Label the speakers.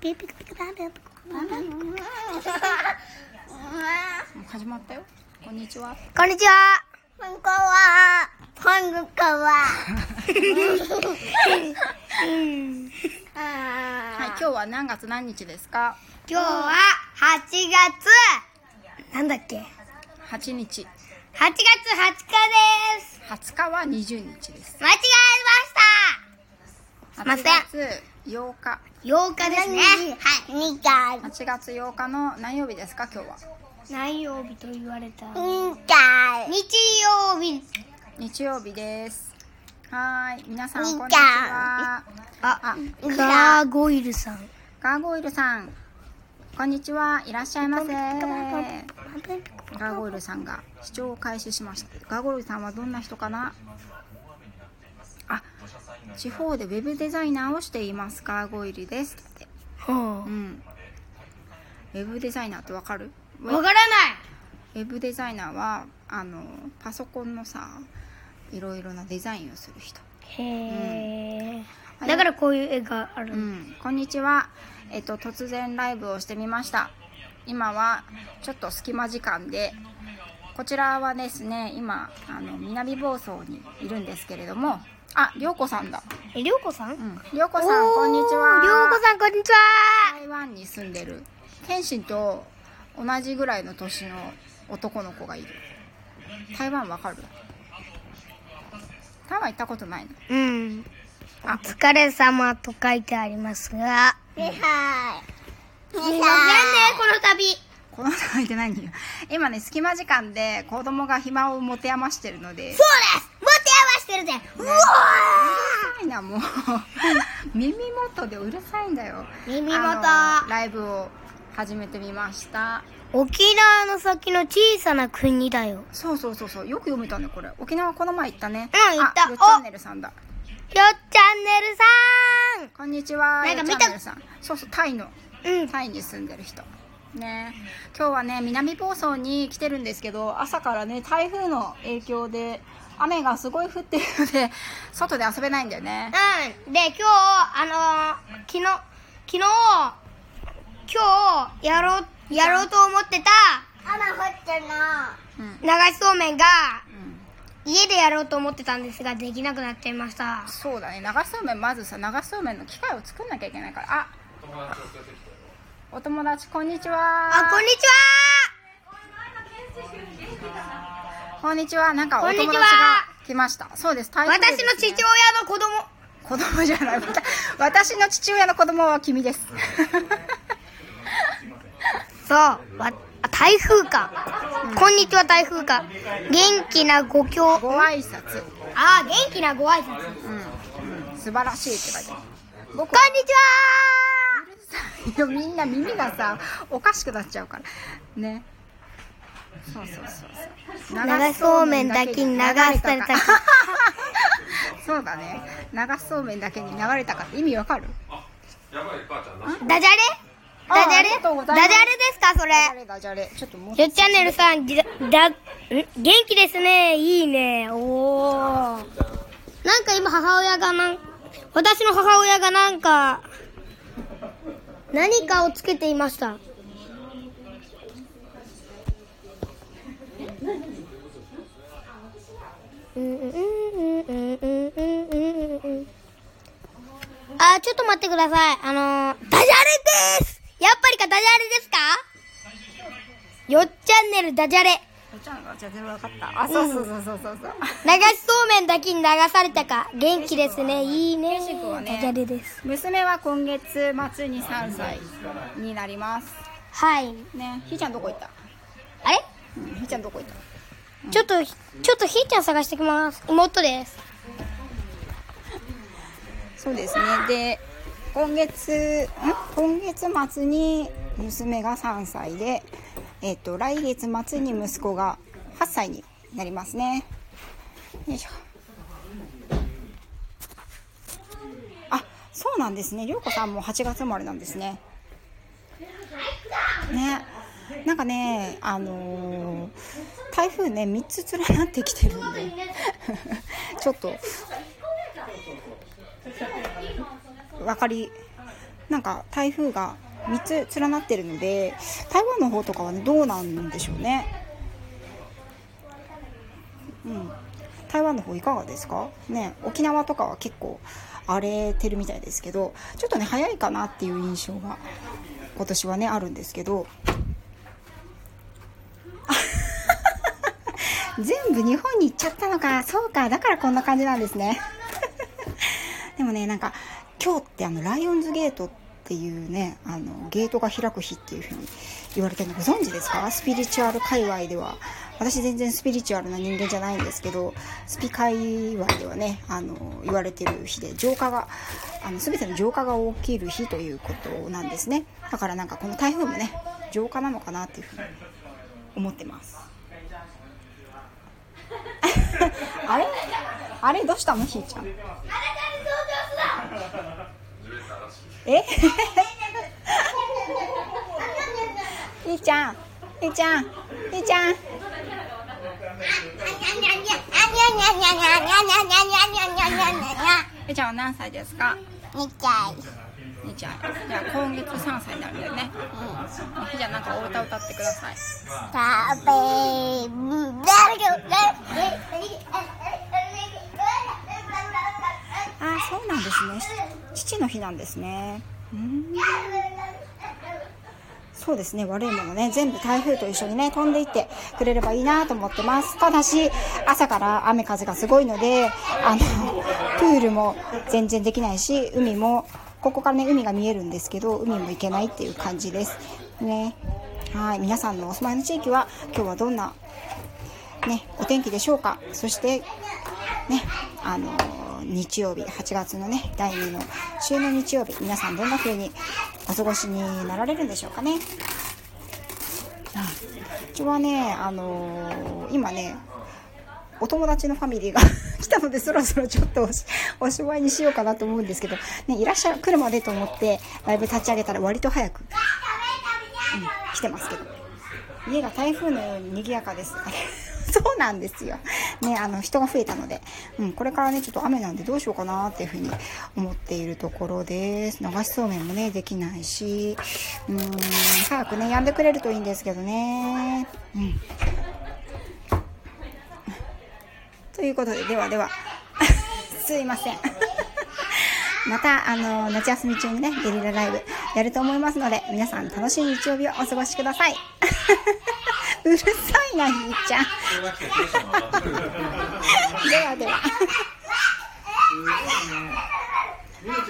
Speaker 1: ピピピピピピ
Speaker 2: 始まったよこんにちは
Speaker 1: こんにちは。こんこは。こんこは。
Speaker 2: はい今日は何月何日ですか？
Speaker 1: 今日は8月。なんだっけ
Speaker 2: ？8日
Speaker 1: 8月20日です。
Speaker 2: 20日は20日です
Speaker 1: 間違えま
Speaker 2: 8
Speaker 1: した。
Speaker 2: 月8日。
Speaker 1: 8日ですね。はい。2回。
Speaker 2: 8月8日の何曜日ですか今日は？
Speaker 1: 何曜日と言われた？2回。日。曜日。
Speaker 2: 日。曜日です。はーい。皆さんこんにちは。
Speaker 1: あ
Speaker 2: あ
Speaker 1: ガーゴイルさん。
Speaker 2: ガーゴイルさん。こんにちは。いらっしゃいませ。ガーゴイルさんが視聴を開始しました。ガーゴイルさんはどんな人かな？あ地方でウェブデザイナーをしていますガーゴイルですって
Speaker 1: ほ
Speaker 2: うんウェブデザイナーってわかる？
Speaker 1: う。わからない。
Speaker 2: ウェブデザイナーはあのパソコンのさいろいろなデザインをする人
Speaker 1: へえ。
Speaker 2: うん
Speaker 1: だからこういう絵がある。
Speaker 2: うん、こんにちは。えっと、突然ライブをしてみました。今はちょっと隙間時間で、こちらはですね、今、あの、南房総にいるんですけれども、あ、りょうこさんだ。
Speaker 1: え、りょうこさん？
Speaker 2: うん。りょうこさん、こんにちは。
Speaker 1: りょうこさん、こんにちは。
Speaker 2: 台湾に住んでる、謙信と同じぐらいの年の男の子がいる。台湾わかる？台湾行ったことないの？
Speaker 1: うん。
Speaker 2: あ
Speaker 1: お疲れ様と書いてありますが。はい。すいませんね、この度。
Speaker 2: この人がいて何よ今ね隙間時間で子供が暇を持て余してるので
Speaker 1: そうですしてるぜ。うわ
Speaker 2: うるさいなもう。耳元でうるさいんだよ。
Speaker 1: 耳元。
Speaker 2: ライブを始めてみました。
Speaker 1: 沖縄の先の小さな国だよ。
Speaker 2: そうそうそうそう。よく読めたねこれ。沖縄この前行ったね。
Speaker 1: うん行った。
Speaker 2: あよっチャンネルさんだ。
Speaker 1: よっちゃんねるさん。
Speaker 2: こんにちは
Speaker 1: なんか見た
Speaker 2: よっチャンネルさん。そうそうタイの
Speaker 1: うん。
Speaker 2: タイに住んでる人ね。今日はね南房総に来てるんですけど朝からね台風の影響で雨がすごい降ってるので外で遊べないんだよね。
Speaker 1: うん。で、今日、あのー、昨日、昨日、今日、やろう、やろうと思ってた、雨降ってな
Speaker 2: うん、
Speaker 1: 流しそうめんが、
Speaker 2: うん、
Speaker 1: 家でやろうと思ってたんですが、できなくなっちゃいました。
Speaker 2: そうだね。流しそうめんまずさ流しそうめんの機械を作んなきゃいけないから。あお友達こんにちは。
Speaker 1: あ、こんにち
Speaker 2: こんにちは。なんかお友達が来ました。そうです。ね。
Speaker 1: 私の父親の子供。
Speaker 2: 子供じゃない。私の父親の子供は君です。
Speaker 1: そう、わ、あ台風か。こんにちは、台風か。元気なご教。
Speaker 2: ご挨拶。
Speaker 1: あ、元気なご挨拶。
Speaker 2: うん、うん、素晴らしいって書いてある。僕
Speaker 1: こんにちは
Speaker 2: みんな耳がさおかしくなっちゃうから。ね。そうそうそうそう。
Speaker 1: 流しそうめんだけに流されたか。
Speaker 2: そうだね。流しそうめんだけに流れたかって意味わかる？
Speaker 1: ダジャレ？
Speaker 2: あ
Speaker 1: ダジャレ？ダジャレですか、それ？
Speaker 2: ダジャレちょっともう
Speaker 1: よっチャンネルさん、じだ、だ、ん元気ですね。いいね。おー。なんか今母親がなん、私の母親がなんか、何かをつけていました。あちょっと待ってください。あのー、ダジャレです。やっぱりかダジャレですか？よっチャンネルダジャレ。
Speaker 2: ちゃんがじゃあ全部わかったあそうそうそうそうそうそう
Speaker 1: 流しそうめんだけに流されたか。元気ですね。いいね。
Speaker 2: よしくはね
Speaker 1: ダジャレです。
Speaker 2: 娘は今月末に3歳になります
Speaker 1: はい。
Speaker 2: ねひーちゃんどこ行った？
Speaker 1: あれ？
Speaker 2: うんひーちゃんどこ行った？
Speaker 1: ちょっと、ちょっとひーちゃん探してきます。妹です。
Speaker 2: そうですね。で、今月、ん？今月末に娘が3歳で、えっ、と、来月末に息子が8歳になりますね。よいしょ。あ、そうなんですね。りょうこさんも8月生まれなんですね。ね。なんかね、あのー台風ね、3つ連なってきてるんで、ちょっと、わかりなんか台風が3つ連なってるので台湾の方とかはねどうなんでしょうね。うん。台湾の方いかがですか？ね沖縄とかは結構荒れてるみたいですけどちょっとね早いかなっていう印象が今年はねあるんですけど。全部日本に行っちゃったのか。そうか。だからこんな感じなんですね。でもねなんか今日ってあのライオンズゲートっていうねあのゲートが開く日っていう風に言われてるのご存知ですか？スピリチュアル界隈では。私全然スピリチュアルな人間じゃないんですけどスピ界隈ではねあの言われてる日で浄化があの全ての浄化が起きる日ということなんですね。だからなんかこの台風もね浄化なのかなっていうふうに思ってます。あれ？あれ？どうしたの？ひーちゃん。え？ひーちゃん。ひーちゃん。ひーちゃん。ひーちゃんは何歳ですか？
Speaker 1: みたい。
Speaker 2: ひーちゃんじゃあ今月3歳になるんだよね。ひーちゃんなんかお歌歌ってください。
Speaker 1: 食べる。
Speaker 2: ああそうなんですね。父の日なんですね。うん。そうですね。悪いものね全部台風と一緒にね飛んでいってくれればいいなと思ってます。ただし朝から雨風がすごいのであのプールも全然できないし海もここからね海が見えるんですけど海も行けないっていう感じです。ね。はい。皆さんのお住まいの地域は今日はどんなねお天気でしょうか。そしてねあの日曜日8月のね第2の週の日曜日皆さんどんな風にお過ごしになられるんでしょうかねうちはねあのー今ねお友達のファミリーが 来たのでそろそろちょっとおしおしまいにしようかなと思うんですけど、ね、いらっしゃる来るまでと思ってライブ立ち上げたら割と早く、うん、来てますけど家が台風のように賑やかです。そうなんですよ。ね、あの、人が増えたので、うん、これからね、ちょっと雨なんでどうしようかなっていうふうに思っているところです。流しそうめんもね、できないし、うん、早くね、止んでくれるといいんですけどね。うん。ということで、ではでは、すいません。また、あの、夏休み中にね、ゲリラライブやると思いますので、皆さん楽しい日曜日をお過ごしください。うるさいな、ひーちゃん。ではでは。